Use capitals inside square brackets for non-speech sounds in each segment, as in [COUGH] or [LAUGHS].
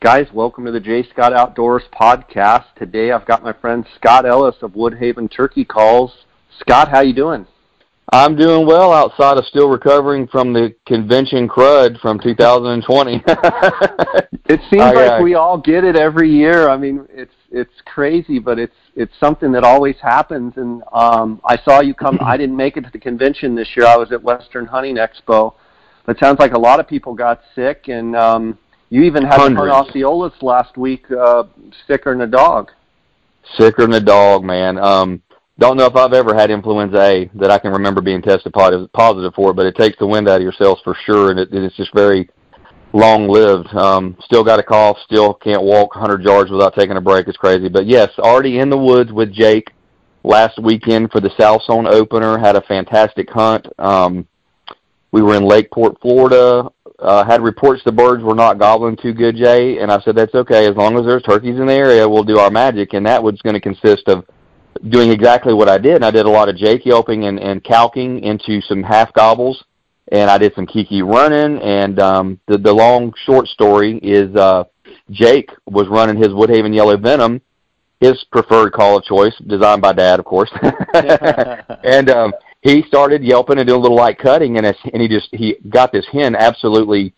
Guys, welcome to the J. Scott Outdoors podcast. Today I've got my friend Scott Ellis of Woodhaven Turkey Calls. Scott, how you doing? I'm doing well outside of still recovering from the convention crud from 2020. [LAUGHS] [LAUGHS] it seems I, like we all get it every year. I mean, it's it's crazy, but it's it's something that always happens. And um, I saw you come. I didn't make it to the convention this year. I was at Western Hunting Expo. But it sounds like a lot of people got sick, and um, you even had Hundreds. Osceolas last week, uh, sicker than a dog. Sicker than a dog, man. Um, don't know if I've ever had influenza A that I can remember being tested positive for, but it takes the wind out of your sails for sure, and it, it's just very long lived. Um, still got a cough, still can't walk 100 yards without taking a break. It's crazy, but yes, already in the woods with Jake last weekend for the South Zone opener. Had a fantastic hunt. Um, we were in Lakeport, Florida. Uh, had reports the birds were not gobbling too good, Jay, and I said that's okay as long as there's turkeys in the area, we'll do our magic, and that was going to consist of doing exactly what I did. And I did a lot of Jake yelping and, and calking into some half gobbles, and I did some kiki running. And um, the the long short story is uh, Jake was running his Woodhaven Yellow Venom, his preferred call of choice, designed by Dad, of course. [LAUGHS] [LAUGHS] and um, he started yelping and doing a little light cutting, and and he just he got this hen absolutely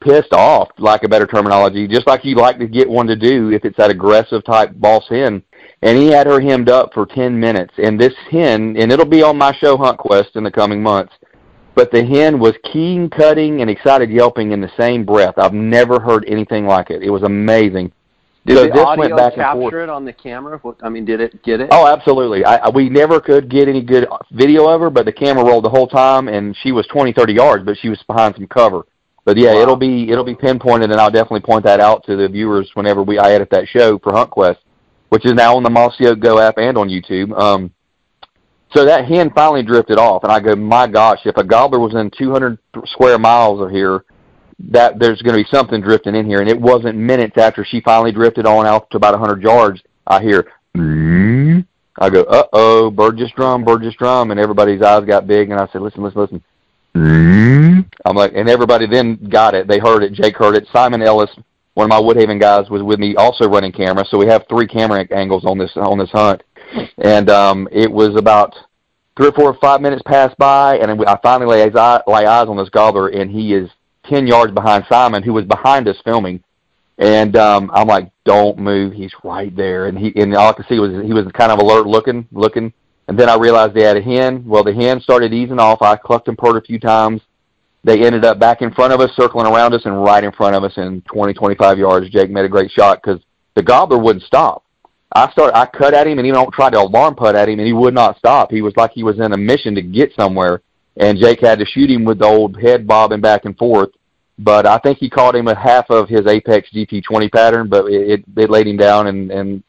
pissed off, like a better terminology, just like you like to get one to do if it's that aggressive type boss hen and he had her hemmed up for 10 minutes. And this hen, and it'll be on my show Hunt Quest in the coming months, but the hen was keen cutting and excited yelping in the same breath. I've never heard anything like it. It was amazing. Did so the audio capture it on the camera? I mean, did it get it? Oh, absolutely. I, we never could get any good video of her, but the camera rolled the whole time, and she was 20, 30 yards, but she was behind some cover. But yeah, wow. it'll be it'll be pinpointed, and I'll definitely point that out to the viewers whenever we I edit that show for Hunt Quest which is now on the Mossy Oak Go app and on YouTube. Um, so that hen finally drifted off, and I go, my gosh, if a gobbler was in 200 square miles of here, that there's going to be something drifting in here. And it wasn't minutes after she finally drifted on out to about 100 yards, I hear, mm-hmm. I go, uh oh, bird just drum, bird just drum, and everybody's eyes got big, and I said, listen, listen, listen. Mm-hmm. I'm like, and everybody then got it. They heard it. Jake heard it. Simon Ellis one of my Woodhaven guys was with me also running camera, so we have three camera angles on this on this hunt. And um, it was about three or four or five minutes passed by, and I finally lay eyes on this gobbler, and he is ten yards behind Simon, who was behind us filming. And um, I'm like, "Don't move! He's right there." And he and all I could see was he was kind of alert, looking, looking. And then I realized they had a hen. Well, the hen started easing off. I clucked and purred a few times they ended up back in front of us, circling around us, and right in front of us in 20, 25 yards. Jake made a great shot because the gobbler wouldn't stop. I started, I cut at him, and even tried to alarm putt at him, and he would not stop. He was like he was in a mission to get somewhere, and Jake had to shoot him with the old head bobbing back and forth. But I think he caught him at half of his Apex GT20 pattern, but it, it, it laid him down, and and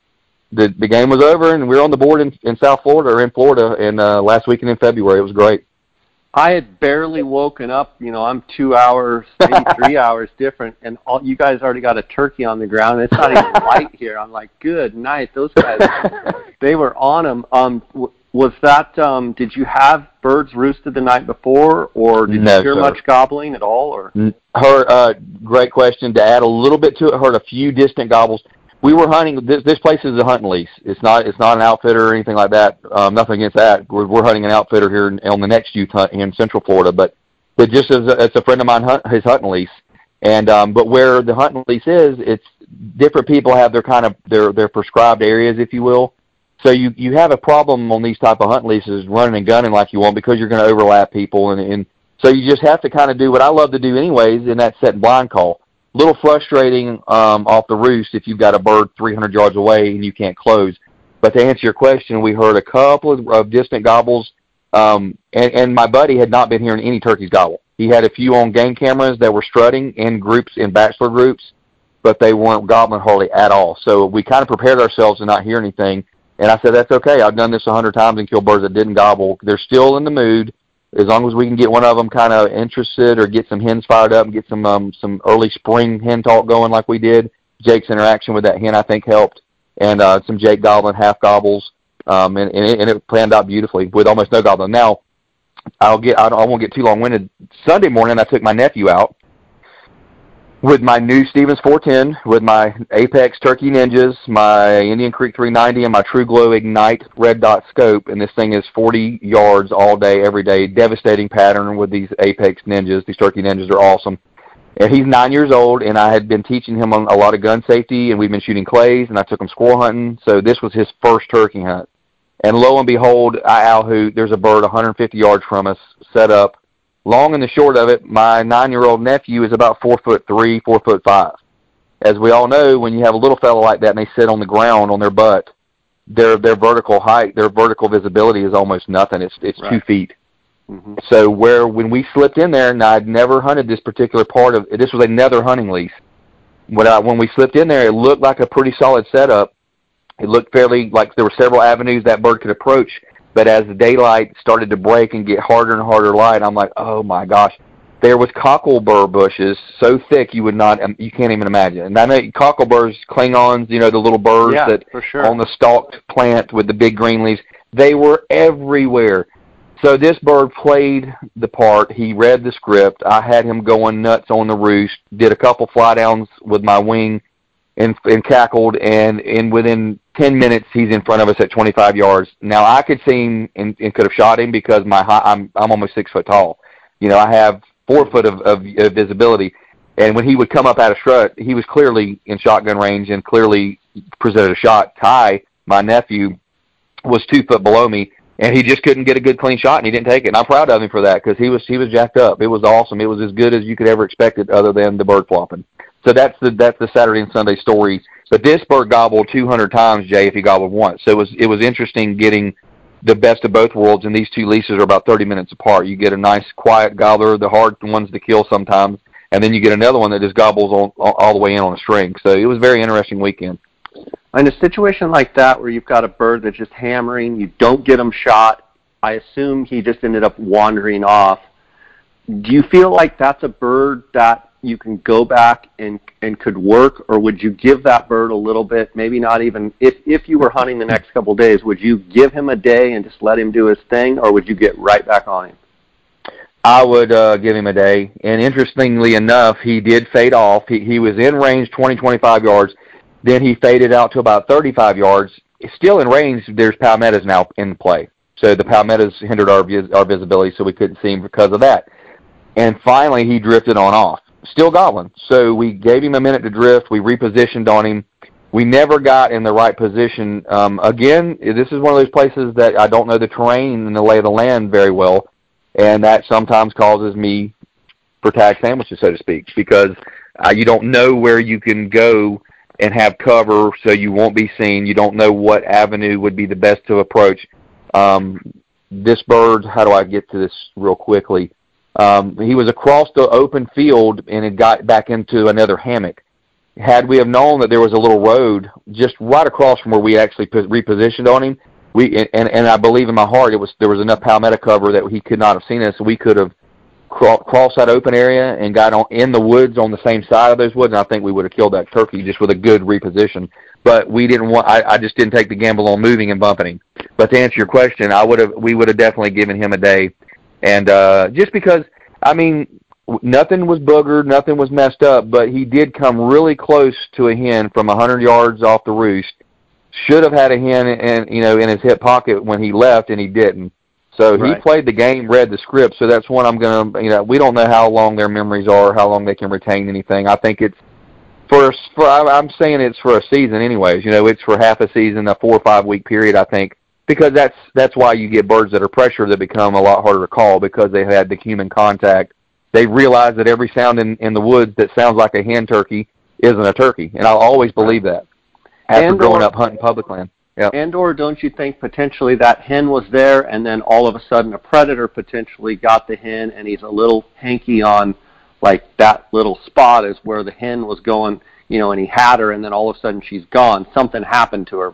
the the game was over, and we were on the board in, in South Florida or in Florida, and uh, last weekend in February, it was great. I had barely woken up. You know, I'm two hours, maybe [LAUGHS] three hours different, and all you guys already got a turkey on the ground. It's not even [LAUGHS] light here. I'm like, good night. Those guys, they were on them. Um, was that? Um, did you have birds roosted the night before, or did no, you hear sir. much gobbling at all? Or her uh, great question. To add a little bit to it, heard a few distant gobbles we were hunting. This, this place is a hunting lease. It's not. It's not an outfitter or anything like that. Um, nothing against that. We're, we're hunting an outfitter here in, on the next youth hunt in Central Florida. But but just as a, as a friend of mine, hunt, his hunting lease. And um, but where the hunting lease is, it's different people have their kind of their their prescribed areas, if you will. So you you have a problem on these type of hunting leases, running and gunning like you want because you're going to overlap people, and and so you just have to kind of do what I love to do anyways, and that's set blind call little frustrating um, off the roost if you've got a bird 300 yards away and you can't close. But to answer your question, we heard a couple of, of distant gobbles, um, and, and my buddy had not been hearing any turkeys gobble. He had a few on game cameras that were strutting in groups, in bachelor groups, but they weren't gobbling hardly at all. So we kind of prepared ourselves to not hear anything. And I said, that's okay. I've done this a hundred times and killed birds that didn't gobble. They're still in the mood as long as we can get one of them kind of interested or get some hens fired up and get some um, some early spring hen talk going like we did. Jake's interaction with that hen I think helped, and uh, some Jake gobbling half gobbles, um, and, and, it, and it planned out beautifully with almost no gobbling. Now, I'll get I, don't, I won't get too long winded. Sunday morning I took my nephew out. With my new Stevens 410, with my Apex Turkey Ninjas, my Indian Creek 390, and my TruGlo Ignite red dot scope. And this thing is 40 yards all day, every day. Devastating pattern with these Apex Ninjas. These Turkey Ninjas are awesome. And he's nine years old, and I had been teaching him a lot of gun safety, and we've been shooting clays, and I took him squirrel hunting. So this was his first turkey hunt. And lo and behold, I owl hoot. There's a bird 150 yards from us, set up long and the short of it, my nine-year-old nephew is about four foot three, four foot five. As we all know, when you have a little fellow like that and they sit on the ground on their butt, their their vertical height, their vertical visibility is almost nothing. It's it's right. two feet. Mm-hmm. So where when we slipped in there, and I'd never hunted this particular part of this was another hunting lease. When I when we slipped in there, it looked like a pretty solid setup. It looked fairly like there were several avenues that bird could approach but as the daylight started to break and get harder and harder light, I'm like, oh my gosh. There was cocklebur bushes so thick you would not, um, you can't even imagine. And I know cockleburs, Klingons, you know, the little birds yeah, that sure. on the stalked plant with the big green leaves, they were everywhere. So this bird played the part. He read the script. I had him going nuts on the roost. Did a couple fly downs with my wing, and and cackled. And in within 10 minutes he's in front of us at 25 yards. Now I could see him and, and could have shot him because my high, I'm I'm almost six foot tall. You know I have four foot of, of, of visibility, and when he would come up out of strut, he was clearly in shotgun range and clearly presented a shot. Ty, my nephew, was two foot below me, and he just couldn't get a good clean shot, and he didn't take it. And I'm proud of him for that because he was he was jacked up. It was awesome. It was as good as you could ever expect it, other than the bird flopping. So that's the that's the Saturday and Sunday story but this bird gobbled 200 times, Jay, if he gobbled once. So it was it was interesting getting the best of both worlds. And these two leases are about 30 minutes apart. You get a nice quiet gobbler, the hard ones to kill sometimes, and then you get another one that just gobbles all, all the way in on a string. So it was a very interesting weekend. In a situation like that where you've got a bird that's just hammering, you don't get him shot. I assume he just ended up wandering off. Do you feel like that's a bird that you can go back and and could work, or would you give that bird a little bit? Maybe not even if if you were hunting the next couple of days, would you give him a day and just let him do his thing, or would you get right back on him? I would uh, give him a day, and interestingly enough, he did fade off. He he was in range 20 25 yards, then he faded out to about 35 yards. Still in range. There's palmettos now in play, so the palmettos hindered our vis- our visibility, so we couldn't see him because of that. And finally, he drifted on off still gobbling. So we gave him a minute to drift. We repositioned on him. We never got in the right position. Um, again, this is one of those places that I don't know the terrain and the lay of the land very well, and that sometimes causes me for tag sandwiches, so to speak, because uh, you don't know where you can go and have cover, so you won't be seen. You don't know what avenue would be the best to approach. Um, this bird, how do I get to this real quickly? Um, he was across the open field and had got back into another hammock. Had we have known that there was a little road just right across from where we actually repositioned on him, we and and I believe in my heart it was there was enough palmetto cover that he could not have seen us. We could have cro- crossed that open area and got on in the woods on the same side of those woods, and I think we would have killed that turkey just with a good reposition. But we didn't want. I, I just didn't take the gamble on moving and bumping him. But to answer your question, I would have. We would have definitely given him a day and uh, just because, I mean, nothing was boogered, nothing was messed up, but he did come really close to a hen from a 100 yards off the roost. Should have had a hen, in, you know, in his hip pocket when he left, and he didn't. So right. he played the game, read the script. So that's one I'm gonna, you know, we don't know how long their memories are, how long they can retain anything. I think it's for for I'm saying it's for a season, anyways. You know, it's for half a season, a four or five week period. I think because that's that's why you get birds that are pressure that become a lot harder to call because they've had the human contact. They realize that every sound in in the woods that sounds like a hen turkey isn't a turkey, and I'll always believe that. After and growing or, up hunting public land. Yeah. And or don't you think potentially that hen was there and then all of a sudden a predator potentially got the hen and he's a little hanky on like that little spot is where the hen was going you know, and he had her, and then all of a sudden she's gone. Something happened to her.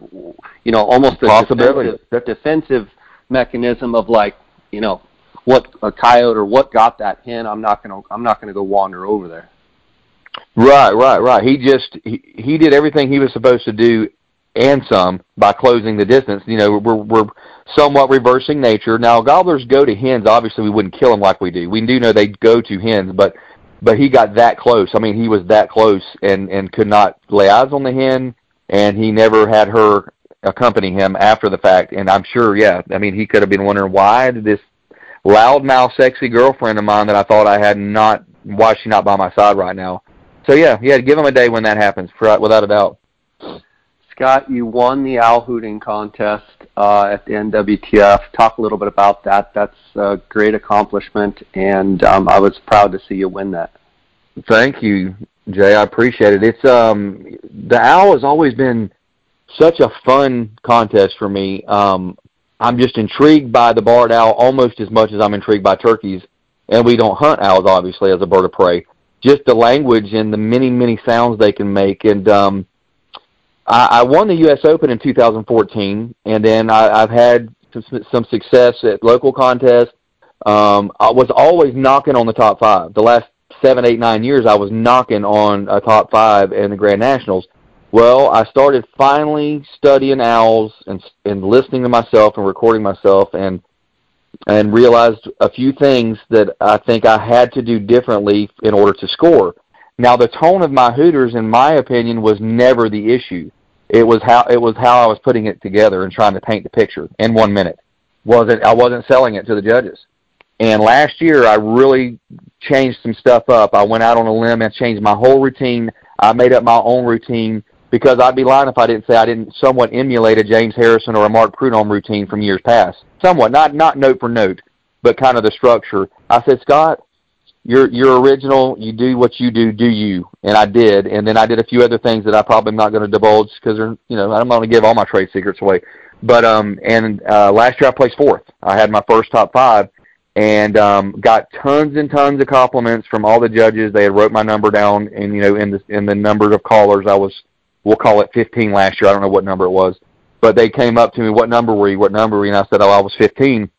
You know, almost a possibility defensive, defensive mechanism of like, you know, what a coyote or what got that hen. I'm not gonna I'm not gonna go wander over there. Right, right, right. He just he, he did everything he was supposed to do and some by closing the distance. You know, we're we're somewhat reversing nature. Now gobblers go to hens. Obviously, we wouldn't kill them like we do. We do know they go to hens, but but he got that close. I mean, he was that close and and could not lay eyes on the hen, and he never had her accompany him after the fact. And I'm sure, yeah, I mean, he could have been wondering why did this loudmouth, sexy girlfriend of mine that I thought I had not, why is she not by my side right now? So yeah, yeah, give him a day when that happens, without a doubt. Scott, you won the owl hooting contest uh, at the NWTF. Talk a little bit about that. That's a great accomplishment, and um, I was proud to see you win that. Thank you, Jay. I appreciate it. It's um, the owl has always been such a fun contest for me. Um, I'm just intrigued by the barred owl almost as much as I'm intrigued by turkeys. And we don't hunt owls, obviously, as a bird of prey. Just the language and the many, many sounds they can make. And um, I, I won the U.S. Open in 2014, and then I, I've had some, some success at local contests. Um, I was always knocking on the top five. The last seven, eight, nine years, I was knocking on a top five in the Grand Nationals. Well, I started finally studying owls and and listening to myself and recording myself and and realized a few things that I think I had to do differently in order to score. Now, the tone of my hooters, in my opinion, was never the issue. It was how it was how I was putting it together and trying to paint the picture in one minute. wasn't I wasn't selling it to the judges. And last year, I really changed some stuff up. I went out on a limb and changed my whole routine. I made up my own routine because I'd be lying if I didn't say I didn't somewhat emulate a James Harrison or a Mark Prudhomme routine from years past. Somewhat, not not note for note, but kind of the structure. I said, Scott, you're you're original. You do what you do. Do you? And I did. And then I did a few other things that I probably am not going to divulge because they're you know I'm not going to give all my trade secrets away. But um and uh, last year I placed fourth. I had my first top five and um, got tons and tons of compliments from all the judges. They had wrote my number down, and you know, in the in the number of callers, I was we'll call it 15 last year. I don't know what number it was, but they came up to me, "What number were you? What number were you?" And I said, "Oh, I was 15,"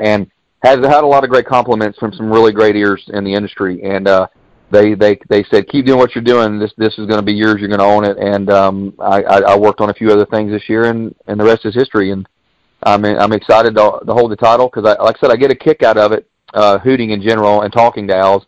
and had had a lot of great compliments from some really great ears in the industry, and uh, they they they said, "Keep doing what you're doing. This this is going to be yours. You're going to own it." And um, I, I I worked on a few other things this year, and and the rest is history. And I'm I'm excited to, to hold the title because, I, like I said, I get a kick out of it, uh, hooting in general and talking to owls.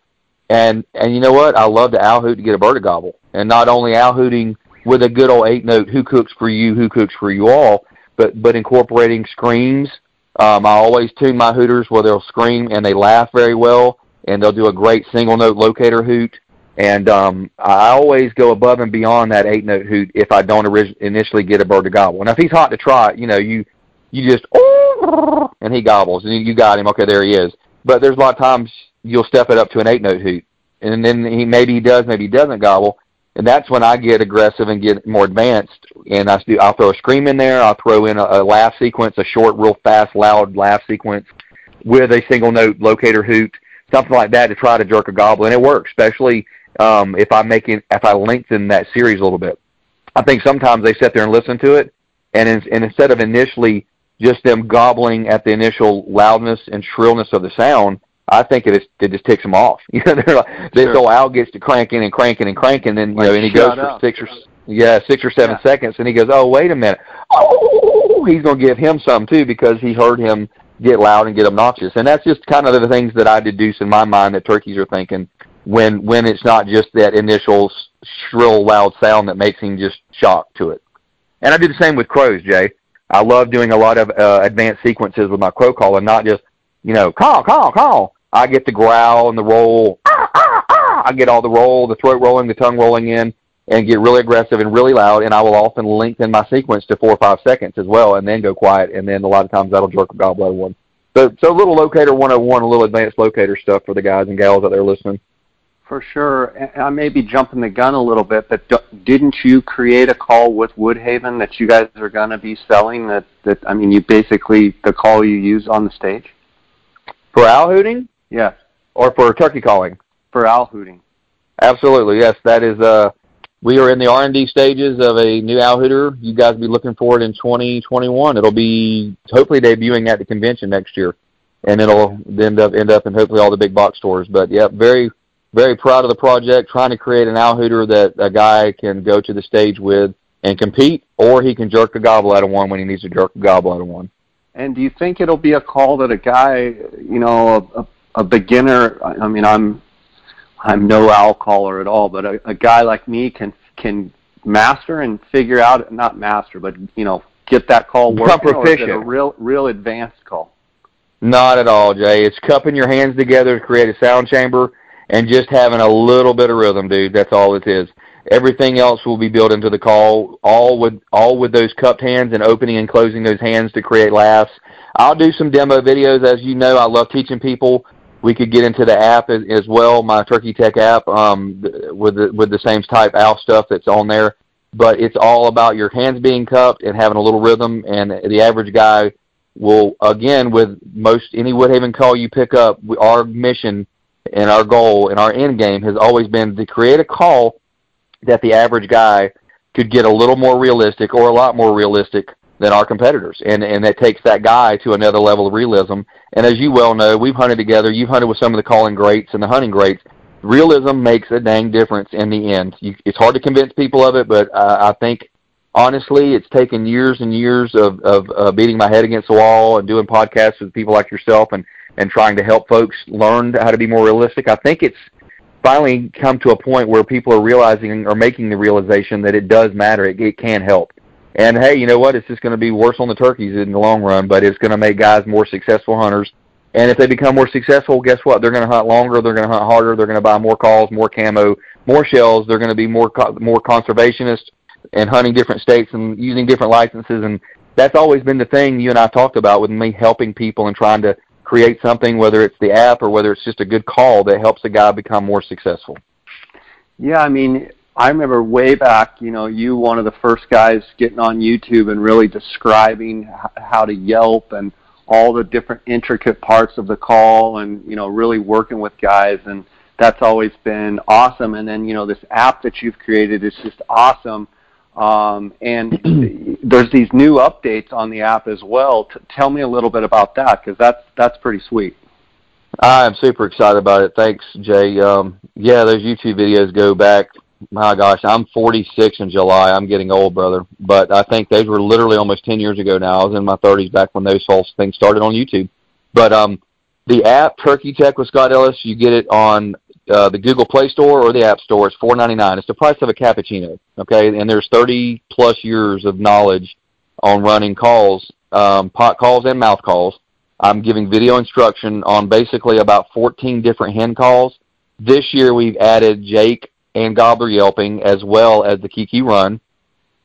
And and you know what? I love to owl hoot to get a bird to gobble, and not only owl hooting with a good old eight note who cooks for you, who cooks for you all, but but incorporating screams. Um, I always tune my hooters where they'll scream and they laugh very well, and they'll do a great single note locator hoot. And um, I always go above and beyond that eight note hoot if I don't orig- initially get a bird to gobble. Now if he's hot to try, you know you you just [LAUGHS] and he gobbles and you got him. Okay, there he is. But there's a lot of times you'll step it up to an eight note hoot, and then he maybe he does, maybe he doesn't gobble and that's when I get aggressive and get more advanced. And I do, I'll throw a scream in there. I'll throw in a, a laugh sequence, a short, real fast, loud laugh sequence with a single note locator hoot, something like that to try to jerk a gobble, and it works. Especially um, if I make it, if I lengthen that series a little bit. I think sometimes they sit there and listen to it, and in, and instead of initially just them gobbling at the initial loudness and shrillness of the sound, I think it is it just ticks them off. [LAUGHS] You know, they're like this sure. old owl gets to cranking and cranking and cranking, and then you like, know, and he goes for six or yeah six or seven yeah. seconds, and he goes, oh wait a minute, oh he's gonna give him some too because he heard him get loud and get obnoxious, and that's just kind of the things that I deduce in my mind that turkeys are thinking when when it's not just that initial shrill loud sound that makes him just shocked to it. And I do the same with crows, Jay. I love doing a lot of uh, advanced sequences with my crow call and not just you know call call call I get the growl and the roll. Ah, ah, ah. I get all the roll, the throat rolling, the tongue rolling in, and get really aggressive and really loud. And I will often lengthen my sequence to four or five seconds as well, and then go quiet. And then a lot of times that'll jerk a goblet one. So, so a little locator 101, a little advanced locator stuff for the guys and gals out there listening. For sure. I may be jumping the gun a little bit, but didn't you create a call with Woodhaven that you guys are going to be selling? That that I mean, you basically the call you use on the stage for owl hooting. Yes. Or for turkey calling? For owl hooting. Absolutely, yes. That is uh we are in the R and D stages of a new owl hooter. You guys will be looking for it in twenty twenty one. It'll be hopefully debuting at the convention next year. And it'll end up end up in hopefully all the big box stores. But yeah, very very proud of the project, trying to create an owl hooter that a guy can go to the stage with and compete, or he can jerk a gobble out of one when he needs to jerk a gobble out of one. And do you think it'll be a call that a guy, you know, a, a a beginner. I mean, I'm I'm no owl caller at all, but a, a guy like me can can master and figure out not master, but you know get that call working, or is it a real real advanced call? Not at all, Jay. It's cupping your hands together to create a sound chamber and just having a little bit of rhythm, dude. That's all it is. Everything else will be built into the call, all with all with those cupped hands and opening and closing those hands to create laughs. I'll do some demo videos, as you know. I love teaching people. We could get into the app as, well, my Turkey Tech app, um, with the with the same type owl stuff that's on there. But it's all about your hands being cupped and having a little rhythm. And the average guy will, again, with most any Woodhaven call you pick up, our mission and our goal and our end game has always been to create a call that the average guy could get a little more realistic or a lot more realistic than our competitors. And and that takes that guy to another level of realism. And as you well know, we've hunted together. You've hunted with some of the calling greats and the hunting greats. Realism makes a dang difference in the end. You, it's hard to convince people of it, but uh, I think honestly, it's taken years and years of, of uh, beating my head against the wall and doing podcasts with people like yourself and and trying to help folks learn how to be more realistic. I think it's finally come to a point where people are realizing or making the realization that it does matter. It, it can help. And hey, you know what? It's just going to be worse on the turkeys in the long run, but it's going to make guys more successful hunters. And if they become more successful, guess what? They're going to hunt longer. They're going to hunt harder. They're going to buy more calls, more camo, more shells. They're going to be more more conservationist and hunting different states and using different licenses. And that's always been the thing you and I talked about with me helping people and trying to create something, whether it's the app or whether it's just a good call that helps a guy become more successful. Yeah, I mean, I remember way back, you know, you one of the first guys getting on YouTube and really describing how to Yelp and all the different intricate parts of the call and, you know, really working with guys and that's always been awesome. And then, you know, this app that you've created is just awesome. Um, and [CLEARS THROAT] there's these new updates on the app as well. T- tell me a little bit about that because that's that's pretty sweet. I'm super excited about it. Thanks, Jay. Um, yeah, those YouTube videos go back. My gosh, I'm 46 in July. I'm getting old, brother. But I think those were literally almost 10 years ago now. I was in my 30s back when those whole things started on YouTube. But um, the app Turkey Tech with Scott Ellis, you get it on uh, the Google Play Store or the App Store. It's four ninety nine. It's the price of a cappuccino. Okay, and there's thirty plus years of knowledge on running calls, um, pot calls and mouth calls. I'm giving video instruction on basically about 14 different hand calls. This year we've added Jake and Gobbler yelping as well as the Kiki run,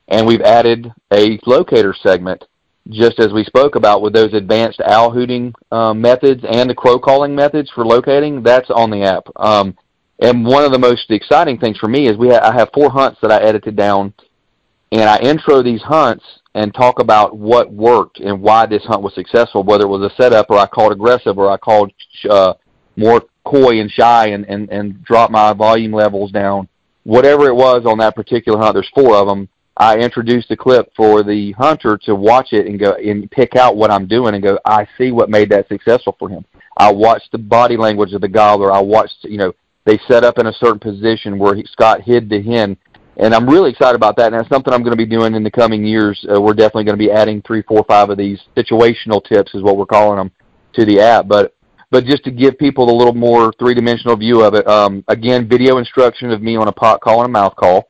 and we've added a locator segment just as we spoke about with those advanced owl hooting um, methods and the crow calling methods for locating, that's on the app. Um, and one of the most exciting things for me is we ha- I have four hunts that I edited down, and I intro these hunts and talk about what worked and why this hunt was successful, whether it was a setup or I called aggressive or I called uh, more coy and shy and, and, and drop my volume levels down. Whatever it was on that particular hunt, there's four of them I introduced a clip for the hunter to watch it and go and pick out what I'm doing and go, I see what made that successful for him. I watched the body language of the gobbler. I watched, you know, they set up in a certain position where he, Scott hid the hen, and I'm really excited about that. And that's something I'm going to be doing in the coming years. Uh, we're definitely going to be adding three, four, five of these situational tips, is what we're calling them, to the app. But but just to give people a little more three dimensional view of it. Um, again, video instruction of me on a pot call and a mouth call.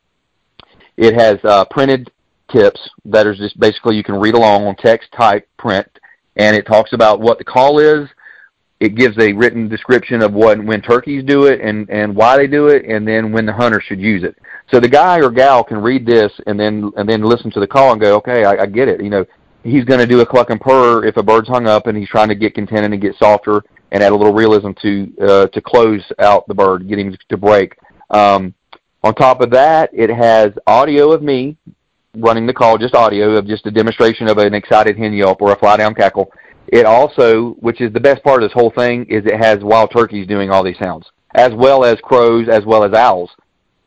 It has uh, printed tips that are just basically you can read along on text type print, and it talks about what the call is. It gives a written description of what when turkeys do it and and why they do it, and then when the hunter should use it. So the guy or gal can read this and then and then listen to the call and go, okay, I, I get it. You know, he's going to do a cluck and purr if a bird's hung up and he's trying to get contented and get softer and add a little realism to uh, to close out the bird, get him to break. Um, on top of that, it has audio of me running the call, just audio of just a demonstration of an excited hen yelp or a fly down cackle. It also, which is the best part of this whole thing, is it has wild turkeys doing all these sounds, as well as crows, as well as owls.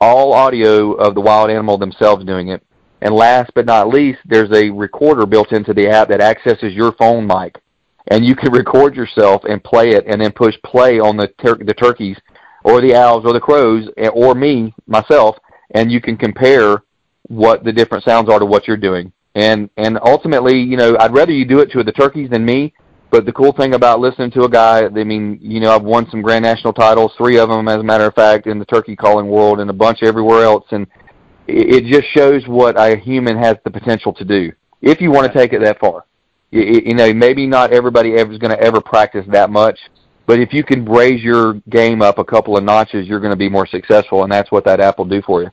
All audio of the wild animal themselves doing it. And last but not least, there's a recorder built into the app that accesses your phone mic. And you can record yourself and play it and then push play on the, tur- the turkeys or the owls or the crows or me myself, and you can compare what the different sounds are to what you're doing. And and ultimately, you know, I'd rather you do it to the turkeys than me, but the cool thing about listening to a guy, I mean, you know, I've won some Grand National titles, three of them, as a matter of fact, in the turkey calling world, and a bunch everywhere else, and it, it just shows what a human has the potential to do if you want to take it that far. You, know, maybe not everybody ever is going to ever practice that much, but if you can raise your game up a couple of notches, you're going to be more successful, and that's what that app will do for you.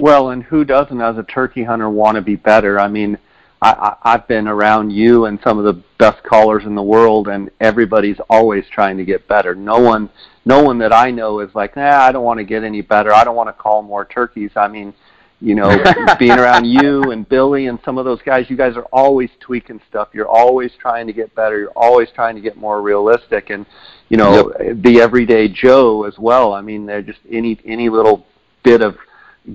Well, and who doesn't, as a turkey hunter, want to be better? I mean, I, I, I've been around you and some of the best callers in the world, and everybody's always trying to get better. No one, no one that I know is like, nah, I don't want to get any better. I don't want to call more turkeys. I mean, you know, [LAUGHS] being around you and Billy and some of those guys, you guys are always tweaking stuff. You're always trying to get better. You're always trying to get more realistic, and you know, yep. the everyday Joe as well. I mean, they're just any any little bit of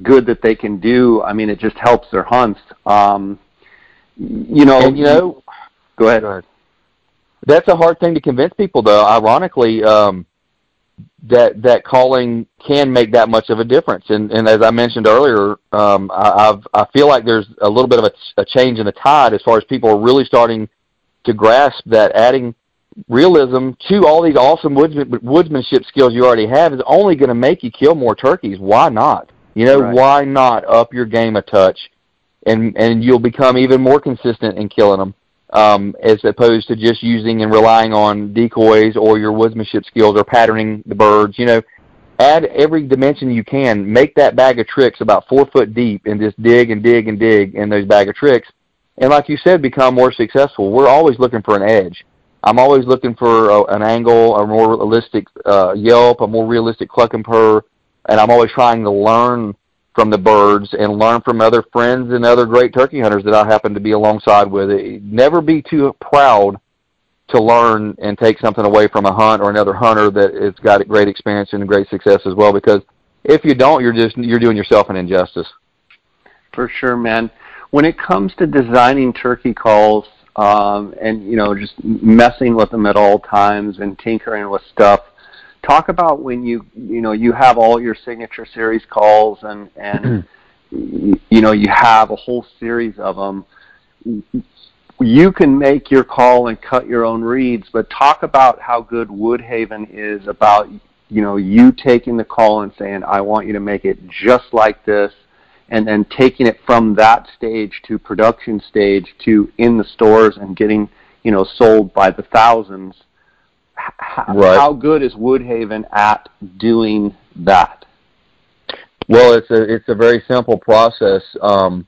good that they can do. I mean, it just helps their hunts. Um, you know, and, you know, go ahead. Go ahead. That's a hard thing to convince people, though. Ironically, um, that that calling can make that much of a difference. And and as I mentioned earlier, um, I, I've I feel like there's a little bit of a, a change in the tide as far as people are really starting to grasp that adding realism to all these awesome woodsman, woodsmanship skills you already have is only going to make you kill more turkeys. Why not? You know, right. why not up your game a touch, and and you'll become even more consistent in killing them um, as opposed to just using and relying on decoys or your woodsmanship skills or patterning the birds. You know, add every dimension you can. Make that bag of tricks about four foot deep and just dig and dig and dig in those bag of tricks. And like you said, become more successful. We're always looking for an edge. I'm always looking for a, an angle, a more realistic uh, yelp, a more realistic cluck and purr, and I'm always trying to learn from the birds and learn from other friends and other great turkey hunters that I happen to be alongside with. Never be too proud to learn and take something away from a hunt or another hunter that has got a great experience and great success as well. Because if you don't, you're just you're doing yourself an injustice. For sure, man. When it comes to designing turkey calls um, and you know just messing with them at all times and tinkering with stuff, talk about when you you know you have all your signature series calls and and mm-hmm. you know you have a whole series of them you can make your call and cut your own reeds but talk about how good woodhaven is about you know you taking the call and saying i want you to make it just like this and then taking it from that stage to production stage to in the stores and getting you know sold by the thousands right. how good is Woodhaven at doing that? Well, it's a it's a very simple process. Um,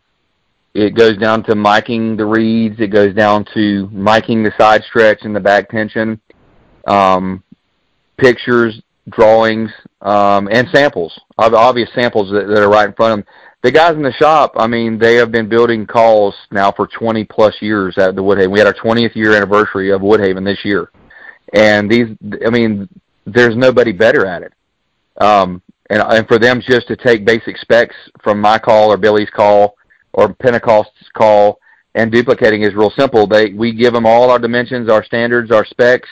it goes down to miking the reeds. It goes down to miking the side stretch and the back tension, um, pictures, drawings, um, and samples. Obvious samples that, that are right in front of them. The guys in the shop, I mean, they have been building calls now for 20 plus years at the Woodhaven. We had our 20th year anniversary of Woodhaven this year and these I mean there's nobody better at it. Um, and and for them just to take basic specs from my call or Billy's call or Pentecost's call and duplicating is real simple. They we give them all our dimensions, our standards, our specs,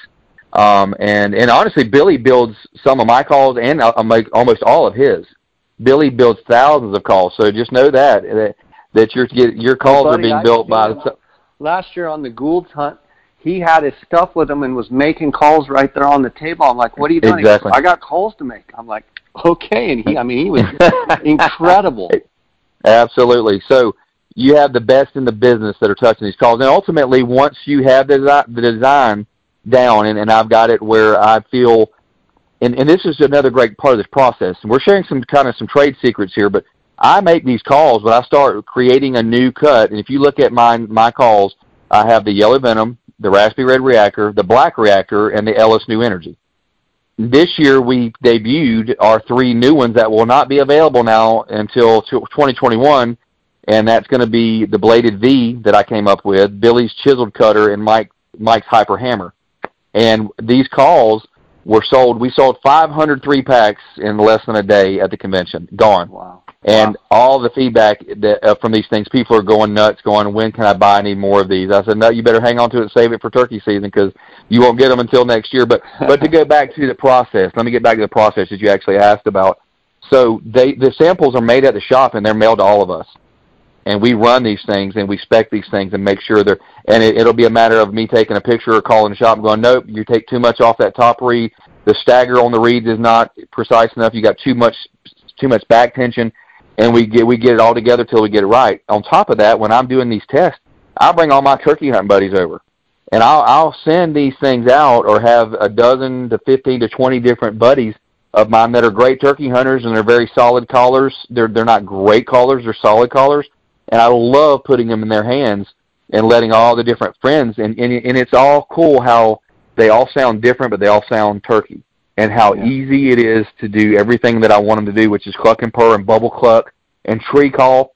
um, and and honestly, Billy builds some of my calls and I'll make almost all of his. Billy builds thousands of calls, so just know that that, that your your calls well, buddy, are being built by. The, last year on the Gould's hunt, he had his stuff with him and was making calls right there on the table. I'm like, what are you doing? Exactly. I got calls to make. I'm like, okay. And he, I mean, he was [LAUGHS] incredible. Absolutely. So you have the best in the business that are touching these calls. And ultimately, once you have the, the design down, and, and I've got it where I feel, and, and this is another great part of this process. And we're sharing some kind of some trade secrets here, but I make these calls when I start creating a new cut. And if you look at my my calls, I have the yellow venom, the Raspy Red reactor, the black reactor, and the Ellis New Energy. This year we debuted our three new ones that will not be available now until 2021, and that's going to be the bladed V that I came up with, Billy's chiseled cutter, and Mike Mike's hyper hammer. And these calls were sold. We sold 503 packs in less than a day at the convention. Gone. Wow and wow. all the feedback that, uh, from these things, people are going nuts, going, "When can I buy any more of these?" I said, "No, you better hang on to it and save it for turkey season because you won't get them until next year." But [LAUGHS] but to go back to the process, let me get back to the process that you actually asked about. So they the samples are made at the shop and they're mailed to all of us. and we run these things and we spec these things and make sure they're and it, it'll be a matter of me taking a picture or calling the shop and going nope you take too much off that top reed the stagger on the reeds is not precise enough you got too much too much back tension and we get we get it all together till we get it right. On top of that when i'm doing these tests i bring all my turkey hunting buddies over. And i'll i'll send these things out or have a dozen to 15 to 20 different buddies of mine that are great turkey hunters and they're very solid callers. They're they're not great callers they're solid callers. And I love putting them in their hands and letting all the different friends and and, and it's all cool how they all sound different, but they all sound turkey, and how yeah. easy it is to do everything that I want them to do, which is cluck and purr and bubble cluck and tree call.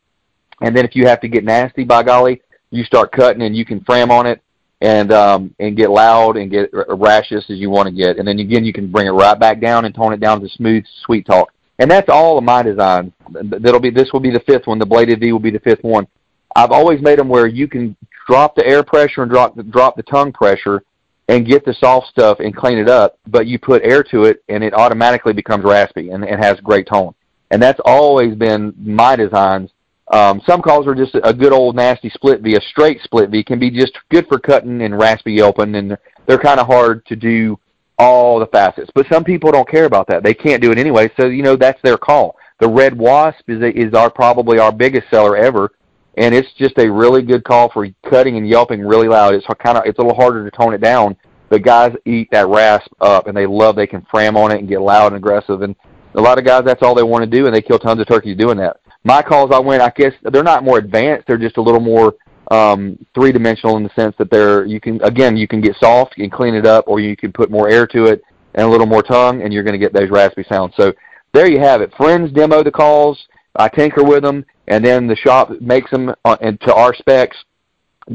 And then if you have to get nasty, by golly, you start cutting and you can fram on it and um and get loud and get rashes as you want to get and then again you can bring it right back down and tone it down to smooth sweet talk and that's all of my designs. That'll be this will be the fifth one. The bladed V will be the fifth one. I've always made them where you can drop the air pressure and drop the, drop the tongue pressure and get the soft stuff and clean it up, but you put air to it and it automatically becomes raspy and, and has great tone. And that's always been my designs. Um, some calls are just a good old nasty split V. A straight split V can be just good for cutting and raspy open, and they're, kind of hard to do all the facets. But some people don't care about that. They can't do it anyway, so you know that's their call. The red wasp is is our probably our biggest seller ever, and it's just a really good call for cutting and yelping really loud. It's kind of it's a little harder to tone it down. The guys eat that rasp up, and they love they can fram on it and get loud and aggressive. And a lot of guys that's all they want to do, and they kill tons of turkeys doing that. My calls I went, I guess they're not more advanced. They're just a little more um, three dimensional in the sense that they're you can again you can get soft and clean it up, or you can put more air to it and a little more tongue, and you're going to get those raspy sounds. So there you have it. Friends demo the calls. I tinker with them, and then the shop makes them uh, to our specs.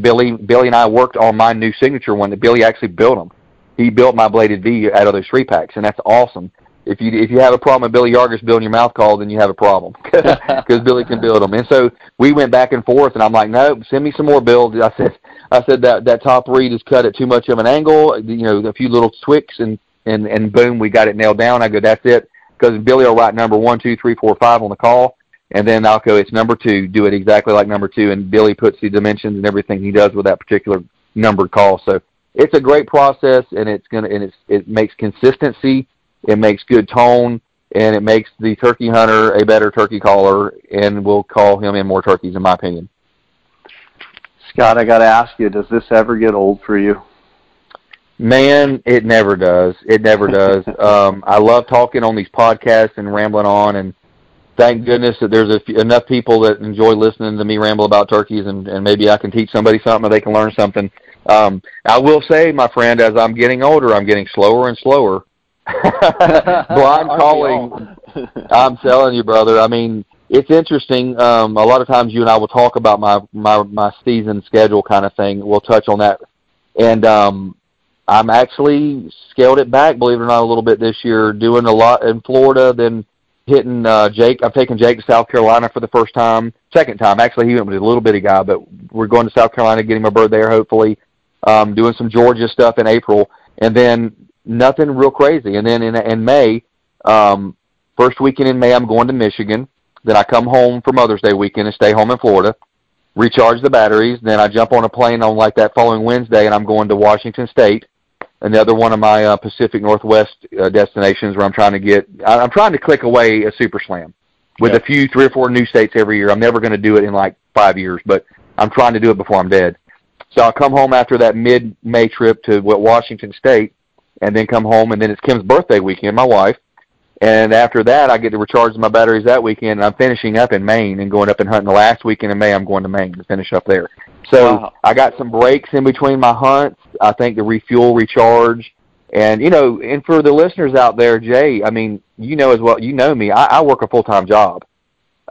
Billy, Billy and I worked on my new signature one. That Billy actually built them. He built my bladed V out of those three packs, and that's awesome if you if you have a problem with Billy Yargus building your mouth call, then you have a problem [LAUGHS] because Billy can build them. And so we went back and forth, and I'm like, no, send me some more builds. I said, I said that that top reed is cut at too much of an angle. You know, a few little twicks, and and and boom, we got it nailed down. I go, that's it, because Billy will write number one, two, three, four, five on the call, and then I'll go, it's number two. Do it exactly like number two, and Billy puts the dimensions and everything he does with that particular numbered call. So it's a great process, and it's gonna and it's it makes consistency it makes good tone, and it makes the turkey hunter a better turkey caller, and will call him in more turkeys, in my opinion. Scott, I got to ask you, does this ever get old for you? Man, it never does. It never does. [LAUGHS] um, I love talking on these podcasts and rambling on, and thank goodness that there's a, enough people that enjoy listening to me ramble about turkeys, and, and maybe I can teach somebody something, or they can learn something. Um, I will say, my friend, as I'm getting older, I'm getting slower and slower. [LAUGHS] blind calling. [LAUGHS] I'm telling you, brother. I mean, it's interesting. Um, a lot of times, you and I will talk about my my my season schedule kind of thing. We'll touch on that, and um, I'm actually scaled it back, believe it or not, a little bit this year. Doing a lot in Florida, then hitting uh, Jake. I've taken Jake to South Carolina for the first time, second time. Actually, he went with a little bitty guy, but we're going to South Carolina, getting a bird there, hopefully. Um, doing some Georgia stuff in April, and then nothing real crazy. And then in in May, um, first weekend in May, I'm going to Michigan. Then I come home for Mother's Day weekend and stay home in Florida, recharge the batteries. Then I jump on a plane on like that following Wednesday, and I'm going to Washington State, another one of my uh, Pacific Northwest uh, destinations where I'm trying to get. I'm trying to click away a Super Slam with yep. a few three or four new states every year. I'm never going to do it in like five years, but I'm trying to do it before I'm dead. So I'll come home after that mid-May trip to what Washington State, and then come home, and then it's Kim's birthday weekend, my wife. And after that, I get to recharge my batteries that weekend, and I'm finishing up in Maine and going up and hunting the last weekend in May. I'm going to Maine to finish up there. So wow. I got some breaks in between my hunts. I think to refuel, recharge, and you know, and for the listeners out there, Jay, I mean, you know as well, you know me. I, I work a full time job.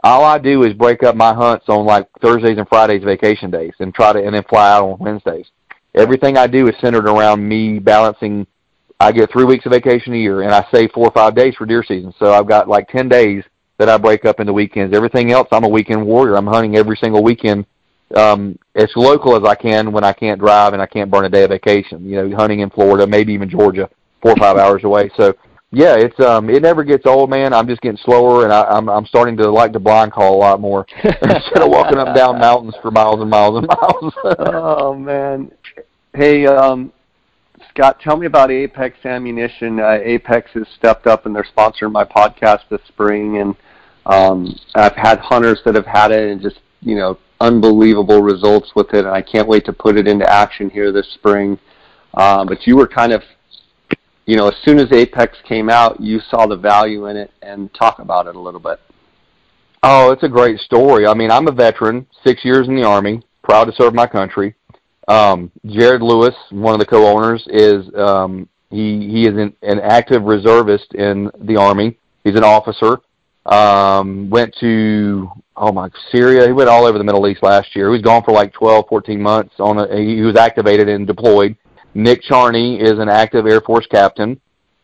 All I do is break up my hunts on like Thursdays and Fridays, vacation days, and try to and then fly out on Wednesdays. Everything I do is centered around me balancing I get three weeks of vacation a year, and I save four or five days for deer season. So I've got like ten days that I break up into weekends. Everything else, I'm a weekend warrior. I'm hunting every single weekend um, as local as I can when I can't drive and I can't burn a day of vacation. You know, hunting in Florida, maybe even Georgia, four or five [LAUGHS] hours away. So yeah, it's um, it never gets old, man. I'm just getting slower, and I, I'm I'm starting to like to blind call a lot more [LAUGHS] instead of walking up down mountains for miles and miles and miles. [LAUGHS] oh man, hey, um, Scott, tell me about Apex Ammunition. Uh, Apex has stepped up and they're sponsoring my podcast this spring, and um, I've had hunters that have had it and just you know unbelievable results with it, and I can't wait to put it into action here this spring. Um, but you were kind of, you know, as soon as Apex came out, you saw the value in it, and talk about it a little bit. Oh, it's a great story. I mean, I'm a veteran, six years in the Army, proud to serve my country. Um, Jared Lewis, one of the co-owners, is um, he he is an, an active reservist in the Army. He's an officer. Um, went to oh my Syria. He went all over the Middle East last year. He was gone for like 12, 14 months. On a, he was activated and deployed. Nick Charney is an active Air Force captain,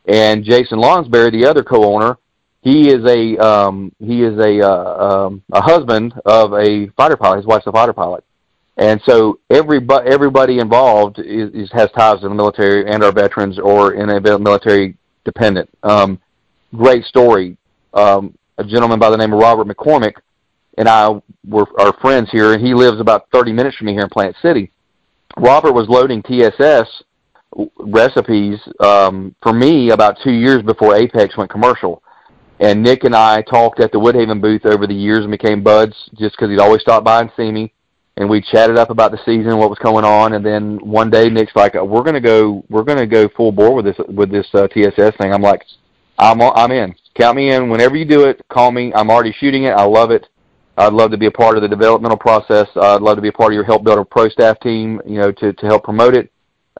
and Jason Lonsberry, the other co-owner, he is a um, he is a uh, um, a husband of a fighter pilot. His wife's a fighter pilot. And so everybody, everybody involved is, is, has ties to the military and our veterans or in a military dependent. Um, great story. Um, a gentleman by the name of Robert McCormick and I were our friends here, and he lives about 30 minutes from me here in Plant City. Robert was loading TSS recipes um, for me about two years before Apex went commercial. And Nick and I talked at the Woodhaven booth over the years and became buds just because he'd always stop by and see me and we chatted up about the season, what was going on, and then one day Nick's like, "We're gonna go, we're gonna go full bore with this with this uh, TSS thing." I'm like, "I'm I'm in. Count me in. Whenever you do it, call me. I'm already shooting it. I love it. I'd love to be a part of the developmental process. I'd love to be a part of your help builder pro staff team. You know, to to help promote it.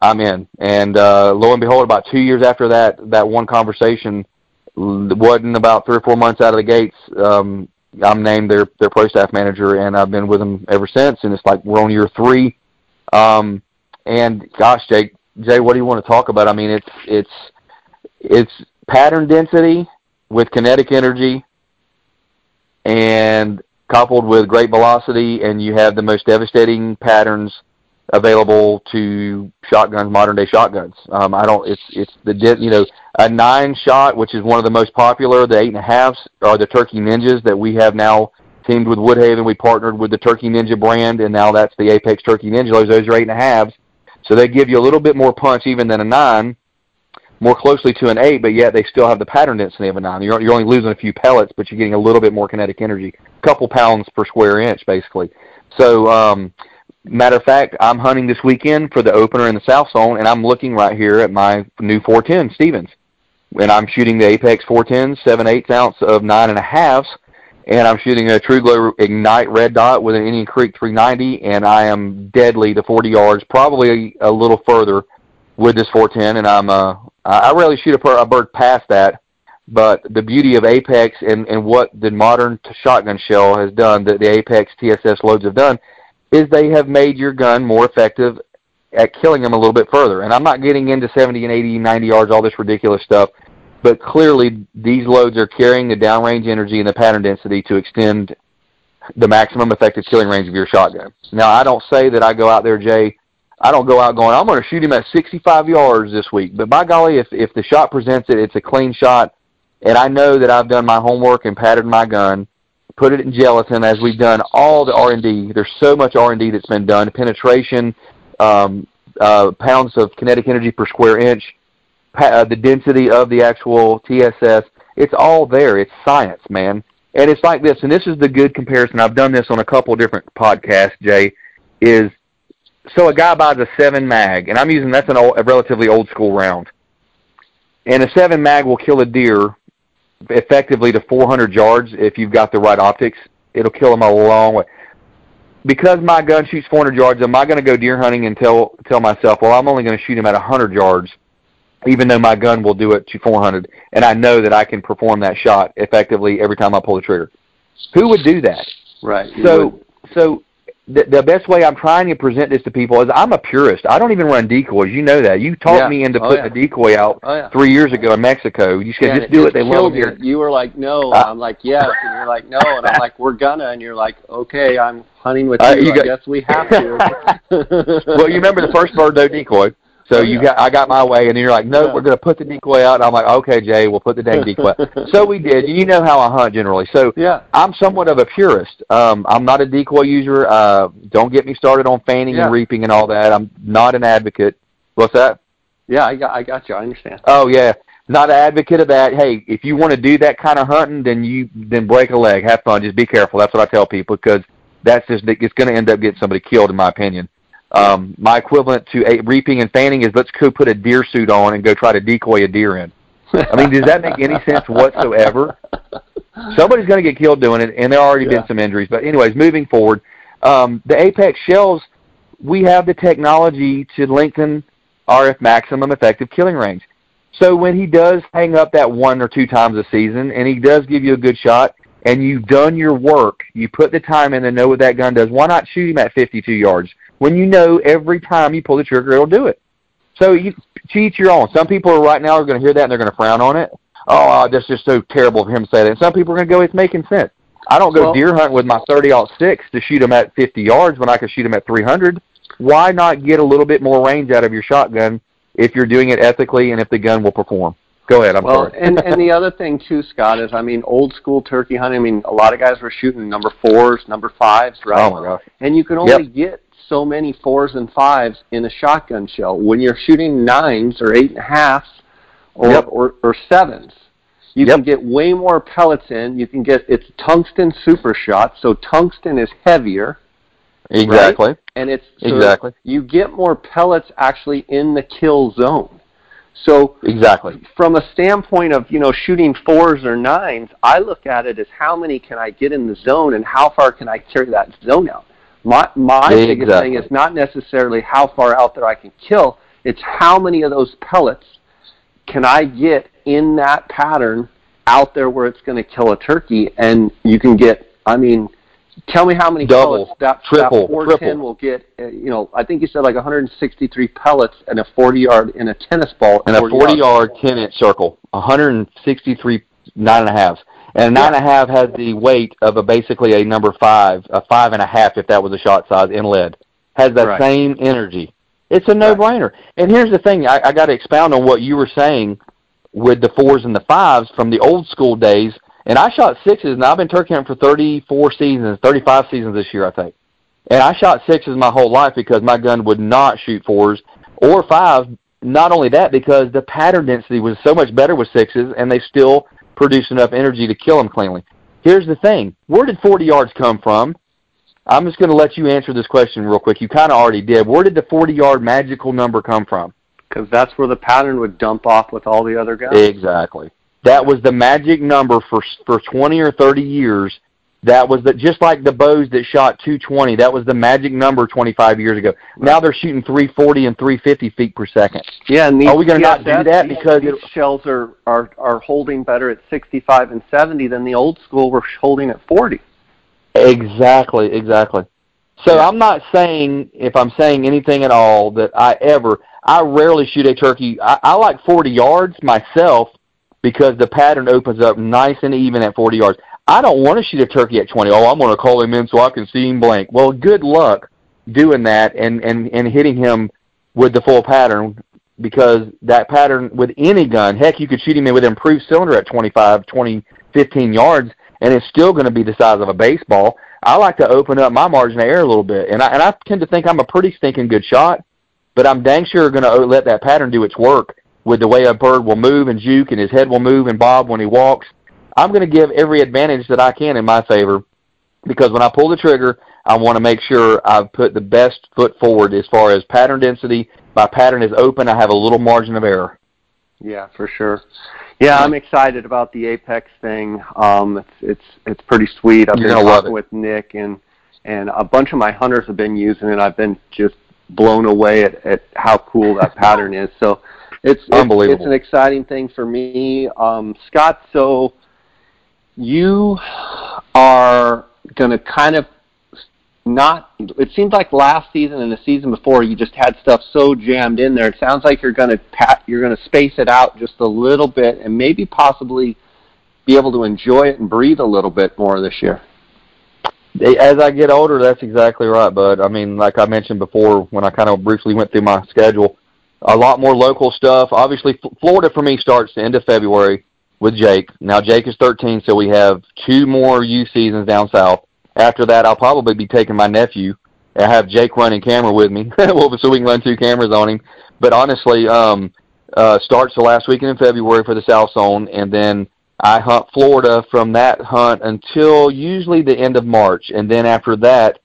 I'm in." And uh, lo and behold, about two years after that that one conversation, wasn't about three or four months out of the gates. Um, I'm named their their pro staff manager, and I've been with them ever since. And it's like we're on year three. Um, and gosh, Jay, Jay, what do you want to talk about? I mean, it's it's it's pattern density with kinetic energy, and coupled with great velocity, and you have the most devastating patterns available to shotguns, modern day shotguns. Um, I don't. It's it's the you know a nine shot, which is one of the most popular. The eight and a halves are the Turkey Ninjas that we have now teamed with Woodhaven. We partnered with the Turkey Ninja brand, and now that's the Apex Turkey Ninja. Those, those are eight and a halves, so they give you a little bit more punch even than a nine, more closely to an eight, but yet they still have the pattern density of a nine. You're you're only losing a few pellets, but you're getting a little bit more kinetic energy, a couple pounds per square inch, basically. So um, Matter of fact, I'm hunting this weekend for the opener in the South Zone, and I'm looking right here at my new 410 Stevens, and I'm shooting the Apex 410 7 8 ounce of nine and a halves, and I'm shooting a TruGlo Ignite Red Dot with an Indian Creek 390, and I am deadly to 40 yards, probably a little further with this 410, and I'm uh, Uh, I rarely shoot a, a bird past that, but the beauty of Apex and, and what the modern shotgun shell has done, that the Apex TSS loads have done, is they have made your gun more effective at killing them a little bit further. And I'm not getting into 70 and 80, 90 yards, all this ridiculous stuff, but clearly these loads are carrying the downrange energy and the pattern density to extend the maximum effective killing range of your shotgun. Now, I don't say that I go out there, Jay. I don't go out going, I'm going to shoot him at 65 yards this week. But by golly, if if the shot presents it, it's a clean shot, and I know that I've done my homework and patterned my gun put it in gelatin as we've done all the R&D. There's so much R&D that's been done, penetration, um, uh, pounds of kinetic energy per square inch, uh, the density of the actual TSS. It's all there. It's science, man. And it's like this, and this is the good comparison. I've done this on a couple different podcasts, Jay, is so a guy buys a 7 mag, and I'm using, that's an old, a relatively old school round. And a 7 mag will kill a deer effectively to 400 yards if you've got the right optics. It'll kill them a long way. Because my gun shoots 400 yards, am I going to go deer hunting and tell tell myself, well, I'm only going to shoot him at 100 yards, even though my gun will do it to 400, and I know that I can perform that shot effectively every time I pull the trigger? Who would do that? Right. So so the, the best way I'm trying to present this to people is I'm a purist. I don't even run decoys. You know that. You taught yeah. me into oh, putting yeah. a decoy out oh, yeah. three years ago in Mexico. You said just do it. They love you. You were like, no. Uh, I'm like, yes. And you're like, no. And I'm like, we're gonna. And you're like, okay, I'm hunting with uh, you. you I got, guess we have to. [LAUGHS] well, you remember the first bird no decoy. So oh, you got, I got my way, and then you're like, no, we're going to put the decoy out. And I'm like, okay, Jay, we'll put the dang decoy. [LAUGHS] so we did. You know how I hunt generally. So yeah. I'm somewhat of a purist. Um, I'm not a decoy user. Uh, don't get me started on fanning yeah. and reaping and all that. I'm not an advocate. What's that? Yeah, I got, I got you. I understand. Oh yeah, not an advocate of that. Hey, if you want to do that kind of hunting, then you then break a leg, have fun, just be careful. That's what I tell people because that's just it's going to end up getting somebody killed, in my opinion. Um, my equivalent to a, reaping and fanning is let's go put a deer suit on and go try to decoy a deer in. I mean, does that make any [LAUGHS] sense whatsoever? Somebody's going to get killed doing it, and there already yeah. been some injuries. But anyways, moving forward, um, the Apex shells, we have the technology to lengthen RF maximum effective killing range. So when he does hang up that one or two times a season, and he does give you a good shot, and you've done your work, you put the time in and know what that gun does. Why not shoot him at 52 yards when you know every time you pull the trigger it'll do it? So you cheat your own. Some people are right now are going to hear that and they're going to frown on it. Oh, uh, that's just so terrible of him to say that. And some people are going to go, it's making sense. I don't go well, deer hunting with my 30 six to shoot them at 50 yards when I can shoot them at 300. Why not get a little bit more range out of your shotgun if you're doing it ethically and if the gun will perform? Go ahead. I'm well, sorry. and [LAUGHS] and the other thing too, Scott, is I mean, old school turkey hunting. I mean, a lot of guys were shooting number fours, number fives, right? Oh my gosh. And you can only yep. get so many fours and fives in a shotgun shell. When you're shooting nines or eight and a halfs or yep. or, or sevens, you yep. can get way more pellets in. You can get it's tungsten super shot, so tungsten is heavier. Exactly. Right? And it's so exactly. You get more pellets actually in the kill zone. So exactly from a standpoint of you know shooting fours or nines, I look at it as how many can I get in the zone and how far can I carry that zone out. My my exactly. biggest thing is not necessarily how far out there I can kill. It's how many of those pellets can I get in that pattern out there where it's going to kill a turkey, and you can get. I mean, Tell me how many Double, pellets that, triple, that 410 triple. will get. Uh, you know, I think you said like 163 pellets and a 40 yard in a tennis ball. In a 40 yard 10 inch circle, 163 nine and a half. And a nine yeah. and a half has the weight of a basically a number five, a five and a half if that was a shot size in lead. Has that right. same energy. It's a no brainer. Right. And here's the thing, I, I got to expound on what you were saying with the fours and the fives from the old school days and I shot sixes, and I've been turkey hunting for 34 seasons, 35 seasons this year, I think. And I shot sixes my whole life because my gun would not shoot fours or fives. Not only that, because the pattern density was so much better with sixes, and they still produce enough energy to kill them cleanly. Here's the thing: where did 40 yards come from? I'm just going to let you answer this question real quick. You kind of already did. Where did the 40 yard magical number come from? Because that's where the pattern would dump off with all the other guys. Exactly. That was the magic number for for 20 or 30 years. That was the just like the bows that shot 220. That was the magic number 25 years ago. Now they're shooting 340 and 350 feet per second. Yeah, and these, are we going to not do that these, because these it, shells are, are are holding better at 65 and 70 than the old school were holding at 40. Exactly, exactly. So yeah. I'm not saying if I'm saying anything at all that I ever I rarely shoot a turkey. I, I like 40 yards myself because the pattern opens up nice and even at 40 yards. I don't want to shoot a turkey at 20. Oh, I'm going to call him in so I can see him blank. Well, good luck doing that and, and, and hitting him with the full pattern because that pattern with any gun, heck, you could shoot him in with improved cylinder at 25, 20, 15 yards, and it's still going to be the size of a baseball. I like to open up my margin of error a little bit, and I, and I tend to think I'm a pretty stinking good shot, but I'm dang sure going to let that pattern do its work with the way a bird will move and juke and his head will move and bob when he walks. I'm going to give every advantage that I can in my favor because when I pull the trigger, I want to make sure I've put the best foot forward as far as pattern density. My pattern is open. I have a little margin of error. Yeah, for sure. Yeah, I'm excited about the Apex thing. Um, it's it's it's pretty sweet. I've been talking with Nick and and a bunch of my hunters have been using it. I've been just blown away at, at how cool that [LAUGHS] pattern is. So it's unbelievable. It's, it's an exciting thing for me, um, Scott. So you are going to kind of not. It seems like last season and the season before, you just had stuff so jammed in there. It sounds like you're going to pat, you're going to space it out just a little bit, and maybe possibly be able to enjoy it and breathe a little bit more this year. As I get older, that's exactly right, bud. I mean, like I mentioned before, when I kind of briefly went through my schedule, a lot more local stuff. Obviously, Florida for me starts the end of February with Jake. Now Jake is 13, so we have two more U seasons down south. After that, I'll probably be taking my nephew. I have Jake running camera with me, [LAUGHS] so we can run two cameras on him. But honestly, um, uh, starts the last weekend in February for the South Zone, and then I hunt Florida from that hunt until usually the end of March, and then after that,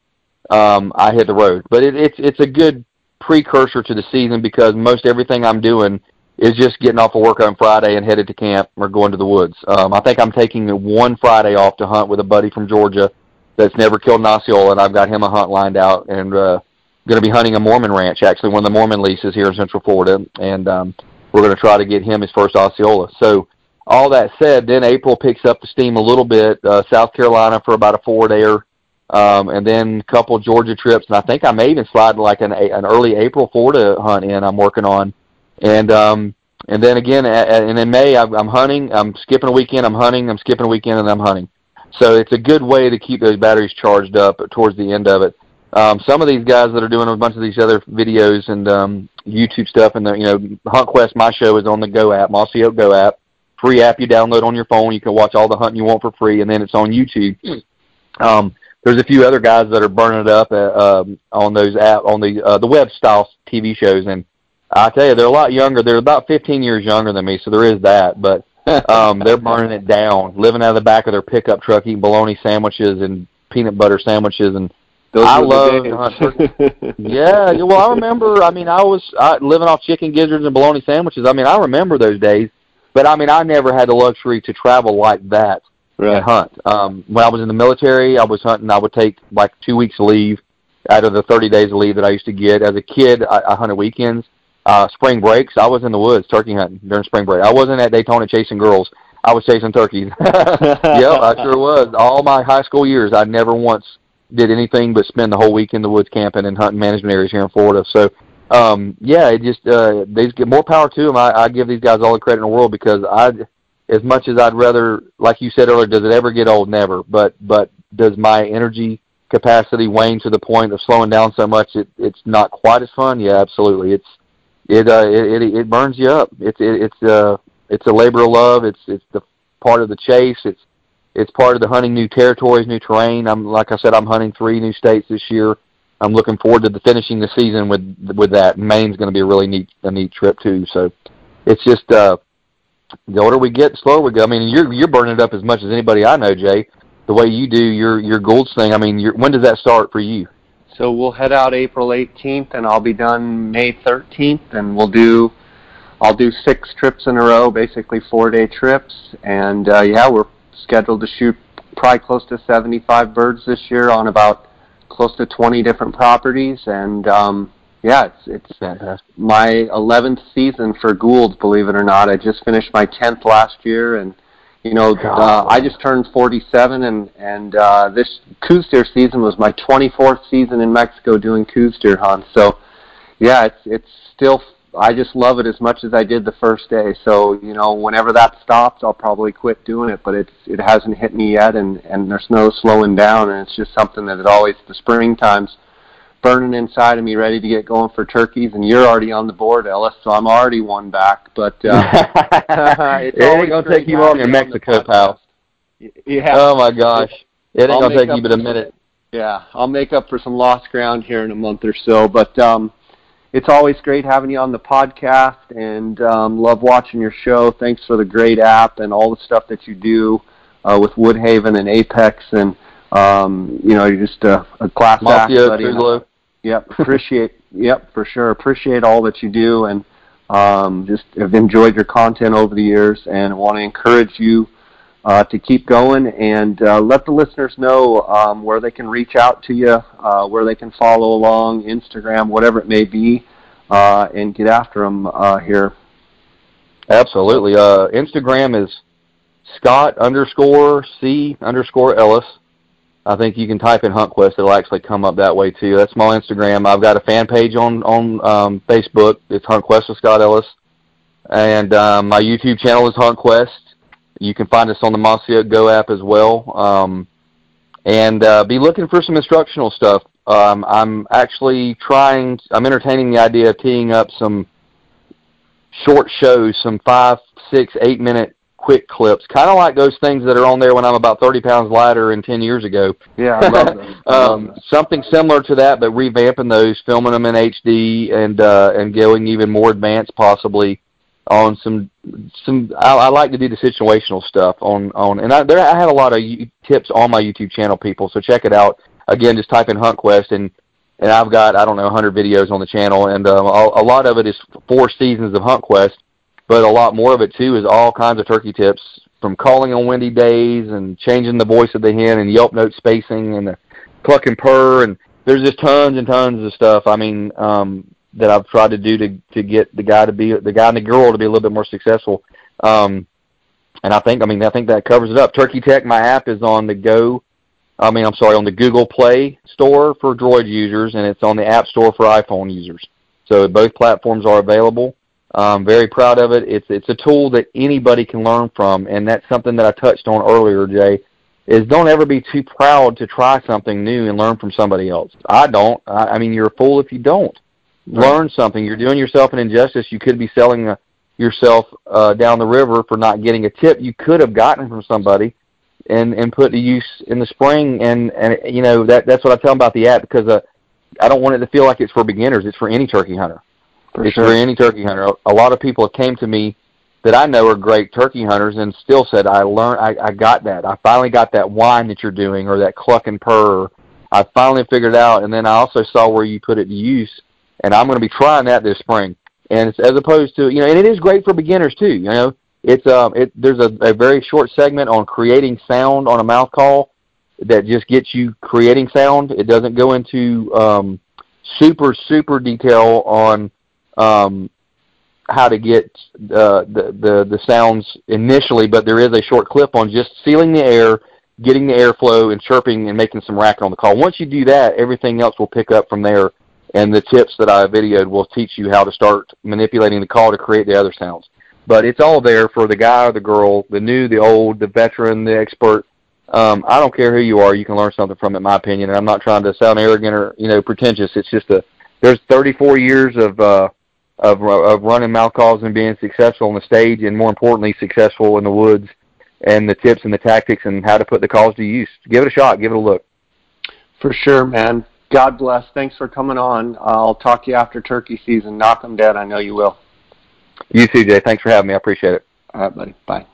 um, I hit the road. But it, it's it's a good precursor to the season because most everything I'm doing is just getting off of work on Friday and headed to camp or going to the woods. Um, I think I'm taking one Friday off to hunt with a buddy from Georgia that's never killed an Osceola, and I've got him a hunt lined out, and uh, going to be hunting a Mormon ranch, actually one of the Mormon leases here in Central Florida, and um, we're going to try to get him his first Osceola. So all that said, then April picks up the steam a little bit. Uh, South Carolina for about a four dayer, um, and then a couple Georgia trips, and I think I may even slide like an an early April Florida hunt in. I'm working on, and um, and then again, and in May I'm hunting. I'm skipping a weekend. I'm hunting. I'm skipping a weekend, and I'm hunting. So it's a good way to keep those batteries charged up towards the end of it. Um, some of these guys that are doing a bunch of these other videos and um, YouTube stuff, and the, you know, HuntQuest, my show is on the Go app, Mossy Oak Go app, free app you download on your phone. You can watch all the hunting you want for free, and then it's on YouTube. Um, there's a few other guys that are burning it up uh, um, on those app on the uh, the web style TV shows, and I tell you, they're a lot younger. They're about 15 years younger than me, so there is that. But [LAUGHS] um, they're burning it down, living out of the back of their pickup truck, eating bologna sandwiches and peanut butter sandwiches, and Those I love. [LAUGHS] yeah, well, I remember. I mean, I was I, living off chicken gizzards and bologna sandwiches. I mean, I remember those days. But I mean, I never had the luxury to travel like that right. and hunt. Um, when I was in the military, I was hunting. I would take like two weeks leave out of the 30 days of leave that I used to get. As a kid, I, I hunted weekends uh, spring breaks, I was in the woods turkey hunting during spring break. I wasn't at Daytona chasing girls. I was chasing turkeys. [LAUGHS] yep, I sure was. All my high school years, I never once did anything but spend the whole week in the woods camping and hunting management areas here in Florida. So, um, yeah, it just uh, they get more power to them. I, I give these guys all the credit in the world because I, as much as I'd rather, like you said earlier, does it ever get old? Never. But but does my energy capacity wane to the point of slowing down so much it it's not quite as fun? Yeah, absolutely. It's it uh it, it it burns you up. It's it, it's uh it's a labor of love. It's it's the part of the chase. It's it's part of the hunting new territories, new terrain. I'm like I said, I'm hunting three new states this year. I'm looking forward to the finishing the season with with that. Maine's going to be a really neat a neat trip too. So it's just uh the older we get, the slower we go. I mean, you're you're burning it up as much as anybody I know, Jay. The way you do your your Goulds thing. I mean, when does that start for you? So we'll head out April 18th, and I'll be done May 13th, and we'll do. I'll do six trips in a row, basically four-day trips, and uh, yeah, we're scheduled to shoot probably close to 75 birds this year on about close to 20 different properties, and um, yeah, it's it's Fantastic. my 11th season for Gould, believe it or not. I just finished my 10th last year, and you know, uh, I just turned 47, and and uh, this Coues deer season was my 24th season in Mexico doing Coues deer hunts. So, yeah, it's it's still. I just love it as much as I did the first day. So, you know, whenever that stops, I'll probably quit doing it. But it's it hasn't hit me yet, and and there's no slowing down, and it's just something that it always the spring times burning inside of me, ready to get going for turkeys, and you're already on the board, Ellis. So I'm already one back. But uh, [LAUGHS] it's it ain't gonna take you long in Mexico, pal. Yeah. Oh my gosh, it ain't I'll gonna take you but a minute. Yeah, I'll make up for some lost ground here in a month or so. But um, it's always great having you on the podcast, and um, love watching your show. Thanks for the great app and all the stuff that you do uh, with Woodhaven and Apex and. Um, you know, you're just a, a class act. Yep, appreciate. yep, for sure. Appreciate all that you do, and um, just have enjoyed your content over the years, and want to encourage you uh, to keep going and uh, let the listeners know um, where they can reach out to you, uh, where they can follow along, Instagram, whatever it may be, uh, and get after them uh, here. Absolutely. Uh, Instagram is Scott underscore C underscore Ellis. I think you can type in HuntQuest; it'll actually come up that way too. That's my Instagram. I've got a fan page on on um, Facebook. It's HuntQuest with Scott Ellis, and um, my YouTube channel is HuntQuest. You can find us on the Mossy Go app as well, um, and uh, be looking for some instructional stuff. Um, I'm actually trying. I'm entertaining the idea of teeing up some short shows, some five, six, eight minute quick clips, kind of like those things that are on there when I'm about 30 pounds lighter and 10 years ago. Yeah, I love [LAUGHS] them. um, something similar to that, but revamping those, filming them in HD, and uh, and going even more advanced possibly on some some. I, I like to do the situational stuff on on, and I there I have a lot of tips on my YouTube channel, people. So check it out. Again, just type in HuntQuest and and I've got I don't know 100 videos on the channel, and um, a, a lot of it is four seasons of HuntQuest but a lot more of it too is all kinds of turkey tips from calling on windy days and changing the voice of the hen and yelp note spacing and the cluck and purr and there's just tons and tons of stuff. I mean, um, that I've tried to do to to get the guy to be the guy and the girl to be a little bit more successful. Um, and I think I mean I think that covers it up. Turkey Tech, my app is on the Go. I mean I'm sorry on the Google Play Store for Droid users, and it's on the App Store for iPhone users. So both platforms are available. Um, very proud of it. It's it's a tool that anybody can learn from, and that's something that I touched on earlier, Jay. Is don't ever be too proud to try something new and learn from somebody else. I don't. I, I mean, you're a fool if you don't. Right. Learn something. You're doing yourself an injustice. You could be selling a, uh, yourself uh, down the river for not getting a tip you could have gotten from somebody, and and put to use in the spring. And and you know that that's what I tell them about the app because uh, I don't want it to feel like it's for beginners. It's for any turkey hunter. For it's sure. for any turkey hunter. A lot of people came to me that I know are great turkey hunters and still said, I learned, I, I got that. I finally got that whine that you're doing or that cluck and purr. I finally figured it out. And then I also saw where you put it to use. And I'm going to be trying that this spring. And it's as opposed to, you know, and it is great for beginners too. You know, it's, um, it, there's a, a very short segment on creating sound on a mouth call that just gets you creating sound. It doesn't go into, um, super, super detail on, um, how to get uh, the, the the sounds initially, but there is a short clip on just sealing the air, getting the airflow, and chirping and making some racket on the call. Once you do that, everything else will pick up from there, and the tips that I videoed will teach you how to start manipulating the call to create the other sounds. But it's all there for the guy or the girl, the new, the old, the veteran, the expert. Um, I don't care who you are, you can learn something from it, in my opinion. And I'm not trying to sound arrogant or you know pretentious. It's just a there's 34 years of uh, of of running mouth calls and being successful on the stage, and more importantly, successful in the woods, and the tips and the tactics and how to put the calls to use. Give it a shot. Give it a look. For sure, man. God bless. Thanks for coming on. I'll talk to you after turkey season. Knock them dead. I know you will. You too, Jay. Thanks for having me. I appreciate it. All right, buddy. Bye.